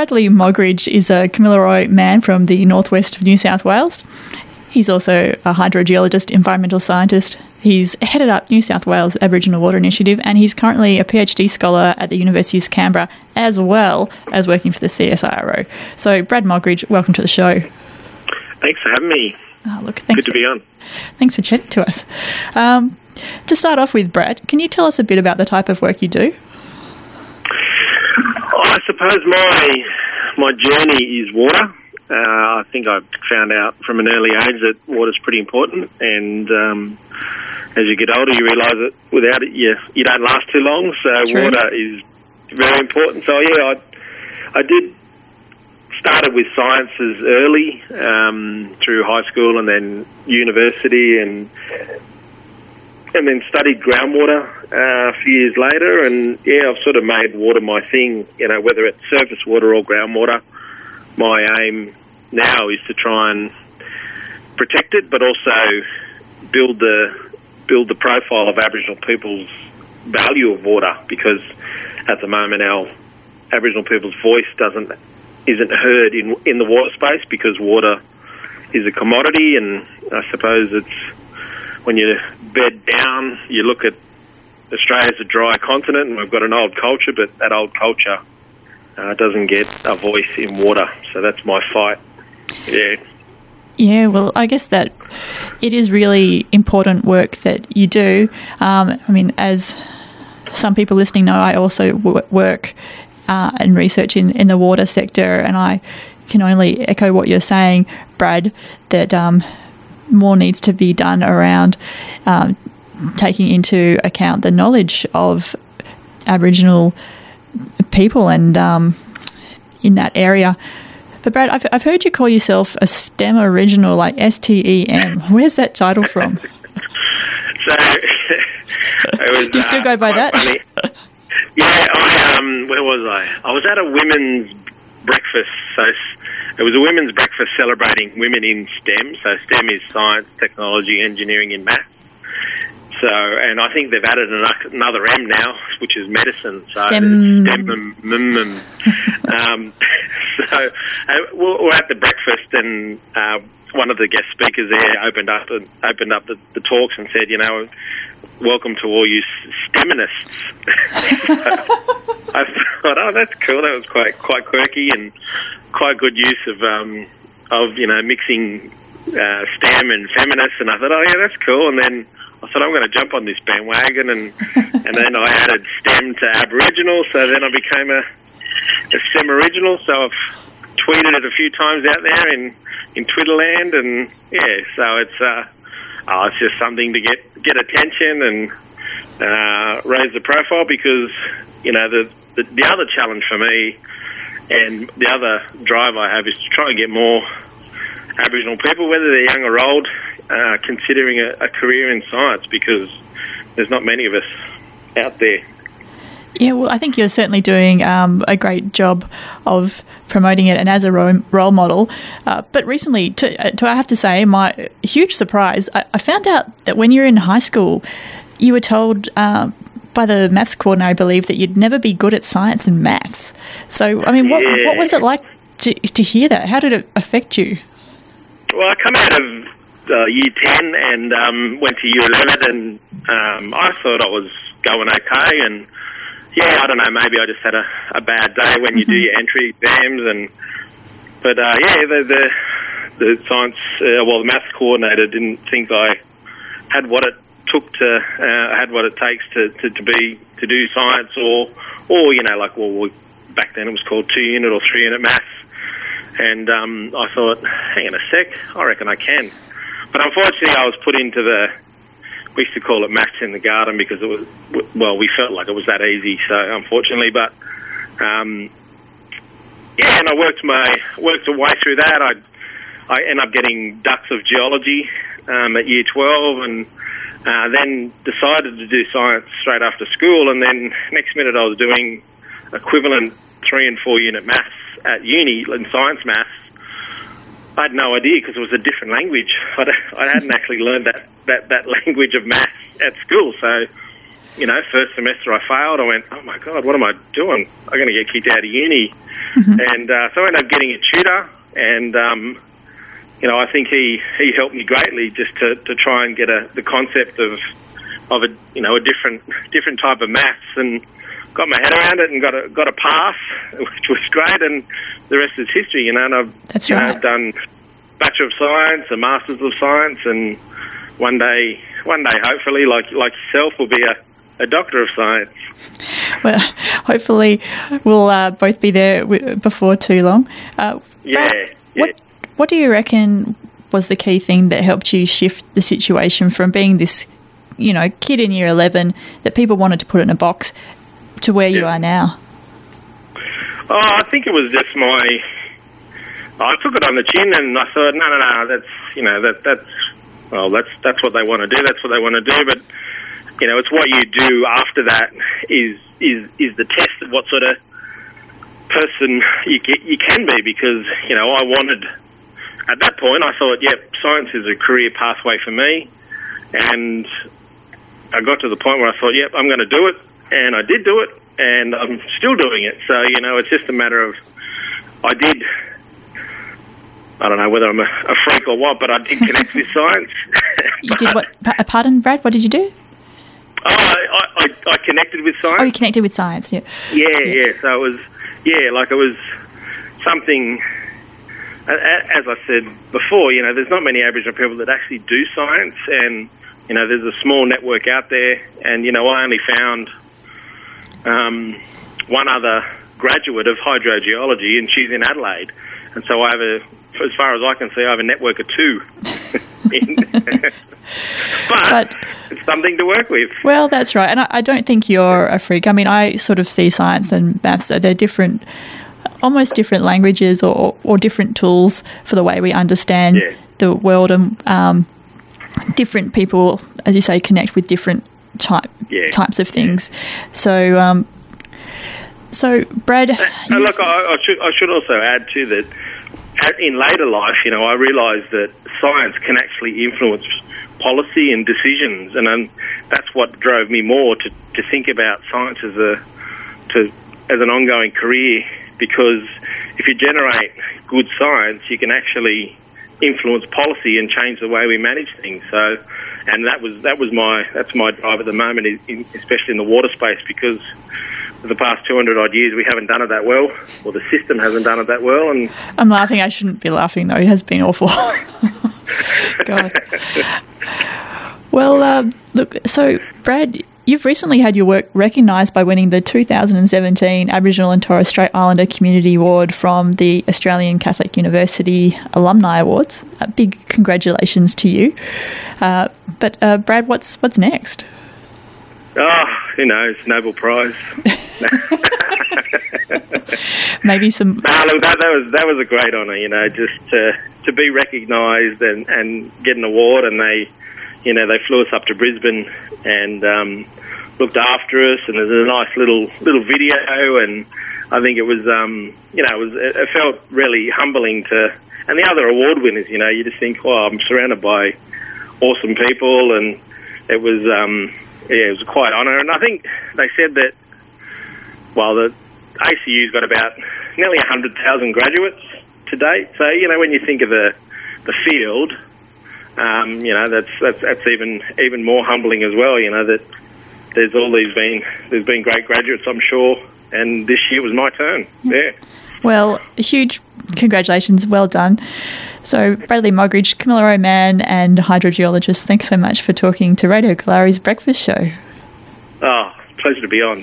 Bradley Moggridge is a Kamilaroi man from the northwest of New South Wales. He's also a hydrogeologist, environmental scientist. He's headed up New South Wales Aboriginal Water Initiative, and he's currently a PhD scholar at the University of Canberra, as well as working for the CSIRO. So, Brad Moggridge, welcome to the show. Thanks for having me. Oh, look, thanks Good to for, be on. Thanks for chatting to us. Um, to start off with, Brad, can you tell us a bit about the type of work you do? I suppose my my journey is water. Uh, I think I found out from an early age that water's pretty important, and um, as you get older, you realise that without it, you you don't last too long. So True. water is very important. So yeah, I I did started with sciences early um, through high school and then university and and then studied groundwater uh, a few years later. And yeah, I've sort of made water my thing. You know, whether it's surface water or groundwater. My aim now is to try and protect it, but also build the build the profile of Aboriginal people's value of water because at the moment our Aboriginal people's voice doesn't isn't heard in in the water space because water is a commodity, and I suppose it's when you bed down, you look at Australia's a dry continent, and we've got an old culture, but that old culture uh, doesn't get a voice in water. So that's my fight. Yeah. Yeah, well, I guess that it is really important work that you do. Um, I mean, as some people listening know, I also w- work uh, and research in, in the water sector, and I can only echo what you're saying, Brad, that um, more needs to be done around um, taking into account the knowledge of Aboriginal people and um, in that area. But Brad, I've, I've heard you call yourself a STEM original, like S T E M. Where's that title from? So was. Do you still uh, go by that? funny. Yeah, I um, where was I? I was at a women's breakfast. So it was a women's breakfast celebrating women in STEM. So STEM is science, technology, engineering, and math. So, and I think they've added another M now, which is medicine. So STEM. STEM. mm, mm, mm. um, so uh, we're we're at the breakfast, and uh, one of the guest speakers there opened up and opened up the, the talks and said, you know, welcome to all you STEMinists. I thought, oh, that's cool. That was quite quite quirky and quite good use of um, of you know mixing uh, STEM and feminists. And I thought, oh yeah, that's cool. And then I thought I'm going to jump on this bandwagon, and and then I added STEM to Aboriginal. So then I became a, a STEM original. So I've tweeted it a few times out there in in Twitterland, and yeah, so it's uh, oh, it's just something to get get attention and uh, raise the profile because you know the, the the other challenge for me and the other drive I have is to try and get more Aboriginal people, whether they're young or old, uh, considering a, a career in science because there's not many of us out there. Yeah, well, I think you're certainly doing um, a great job of promoting it and as a role model. Uh, but recently, to, uh, to, I have to say, my huge surprise, I, I found out that when you're in high school, you were told um, by the maths coordinator, I believe, that you'd never be good at science and maths. So, I mean, what, Yeah. what was it like to, to hear that? How did it affect you? Well, I come out of uh, year 10 and um, went to year 11, and um, I thought I was going okay. And yeah, I don't know, maybe I just had a, a bad day when you do your entry exams. and But uh, yeah, the, the, the science, uh, well, the maths coordinator didn't think I had what it took to, uh, had what it takes to, to, to be, to do science or, or, you know, like, well, we, back then it was called two unit or three unit maths. And um, I thought, hang on a sec, I reckon I can. But unfortunately, I was put into the, we used to call it maths in the garden because it was, well, we felt like it was that easy. So unfortunately, but um, yeah, and I worked my worked a way through that. I I ended up getting dux of geology um, at year twelve, and uh, then decided to do science straight after school. And then next minute, I was doing equivalent three and four unit maths at uni in science maths. I had no idea because it was a different language. I, I hadn't actually learned that, that, that language of maths at school. So, you know, first semester I failed. I went, oh my god, what am I doing? I'm going to get kicked out of uni, and uh, so I ended up getting a tutor, and um, you know, I think he he helped me greatly just to, to try and get a the concept of of a you know a different different type of maths and got my head around it and got a got a pass, which was great, and the rest is history. You know, and I've That's you know, right. done Bachelor of Science, a Masters of Science, and one day, one day, hopefully, like like yourself, will be a, a Doctor of Science. Well, hopefully, we'll uh, both be there w- before too long. Uh, Yeah, yeah. What What do you reckon was the key thing that helped you shift the situation from being this, you know, kid in year eleven that people wanted to put in a box to where you are now? Oh, I think it was just my. I took it on the chin, and I thought, no, no, no, that's you know that that's well, that's that's what they want to do. That's what they want to do. But you know, it's what you do after that is is is the test of what sort of person you get, you can be. Because you know, I wanted at that point, I thought, yep, science is a career pathway for me, and I got to the point where I thought, yep, I'm going to do it, and I did do it, and I'm still doing it. So you know, it's just a matter of I did. I don't know whether I'm a, a freak or what, but I did connect with science. You did what? pa- Pardon, Brad. What did you do? Oh, I, I, I connected with science. Oh, you connected with science. Yeah. Yeah, yeah. So it was, yeah, like it was something. As I said before, you know, there's not many Aboriginal people that actually do science, and you know, there's a small network out there, and you know, I only found um, one other graduate of hydrogeology, and she's in Adelaide, and so I have a, as far as I can see, I have a network of two. but, But- it's something to work with. Well, that's right. And I, I don't think you're a freak. I mean, I sort of see science and maths, they're different, almost different languages or, or different tools for the way we understand Yeah. the world. And um, different people, as you say, connect with different type, Yeah. types of things. So, um, so Brad, And you- look, I, I should I should also add too that at, in later life, you know, I realised that science can actually influence policy and decisions, and um, that's what drove me more to, to think about science as a to as an ongoing career. Because if you generate good science, you can actually influence policy and change the way we manage things. So, and that was that was my that's my drive at the moment, in, especially in the water space, because for the past 200 odd years we haven't done it that well, or the system hasn't done it that well, and I'm laughing. I shouldn't be laughing though. It has been awful. God. Well, um, look. So, Brad, you've recently had your work recognised by winning the 2017 Aboriginal and Torres Strait Islander Community Award from the Australian Catholic University Alumni Awards. Uh, big congratulations to you. Uh, but, uh, Brad, what's what's next? oh, who knows, Nobel Prize. Maybe some. Ah, look, that, that was that was a great honour, you know, just to to be recognised and and get an award, and they, you know, they flew us up to Brisbane and um, looked after us, and there's a nice little little video, and I think it was, um, you know, it was it, felt really humbling to, and the other award winners, you know, you just think, oh, I'm surrounded by awesome people, and it was, um, yeah, it was quite honour, and I think they said that, well, the ACU's got about nearly 100,000 graduates to date. So, you know, when you think of the, the field, um, you know, that's, that's, that's even, even more humbling as well, you know, that there's all these been, there's been great graduates, I'm sure, and this year was my turn. Yeah. Well, huge congratulations. Well done. So, Bradley Moggridge, Kamilaroi man, and hydrogeologist, thanks so much for talking to Radio Galari's Breakfast Show. Oh, pleasure to be on.